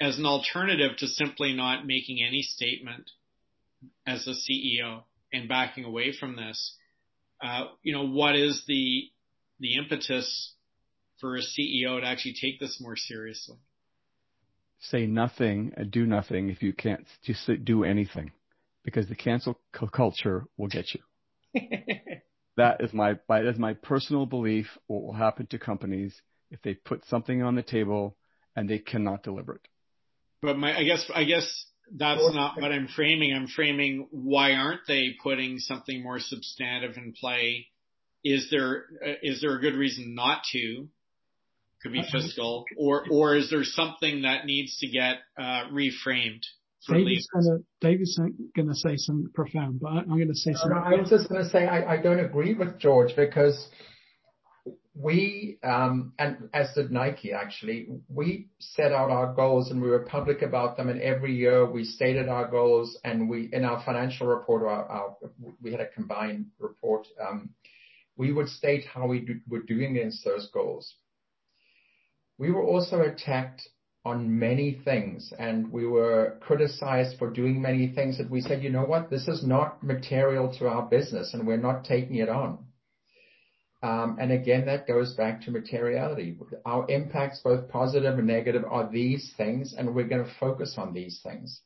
as an alternative to simply not making any statement as a CEO and backing away from this, uh, you know, what is the the impetus for a CEO to actually take this more seriously? Say nothing and do nothing if you can't just do anything, because the cancel culture will get you. that is my that is my personal belief. What will happen to companies if they put something on the table and they cannot deliver it? But my, I guess, I guess that's not what I'm framing. I'm framing why aren't they putting something more substantive in play? Is there uh, is there a good reason not to? Could be fiscal, or or is there something that needs to get uh, reframed? David's gonna David's gonna say something profound, but I'm gonna say something. I was just gonna say I, I don't agree with George because we, um, and as did Nike actually, we set out our goals and we were public about them. And every year we stated our goals and we, in our financial report, we had a combined report. Um, we would state how we were doing against those goals. We were also attacked on many things and we were criticized for doing many things that we said, you know what, this is not material to our business and we're not taking it on. Um, and again, that goes back to materiality. Our impacts, both positive and negative, are these things, and we're going to focus on these things.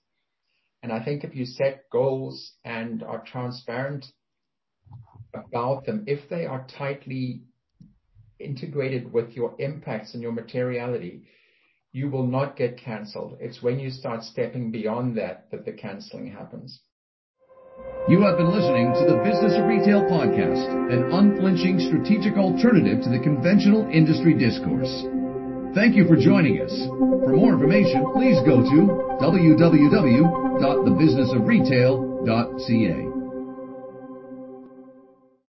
And I think if you set goals and are transparent about them, if they are tightly integrated with your impacts and your materiality, you will not get canceled. It's when you start stepping beyond that that the canceling happens. You have been listening to the Business of Retail podcast, an unflinching strategic alternative to the conventional industry discourse. Thank you for joining us. For more information, please go to www.thebusinessofretail.ca.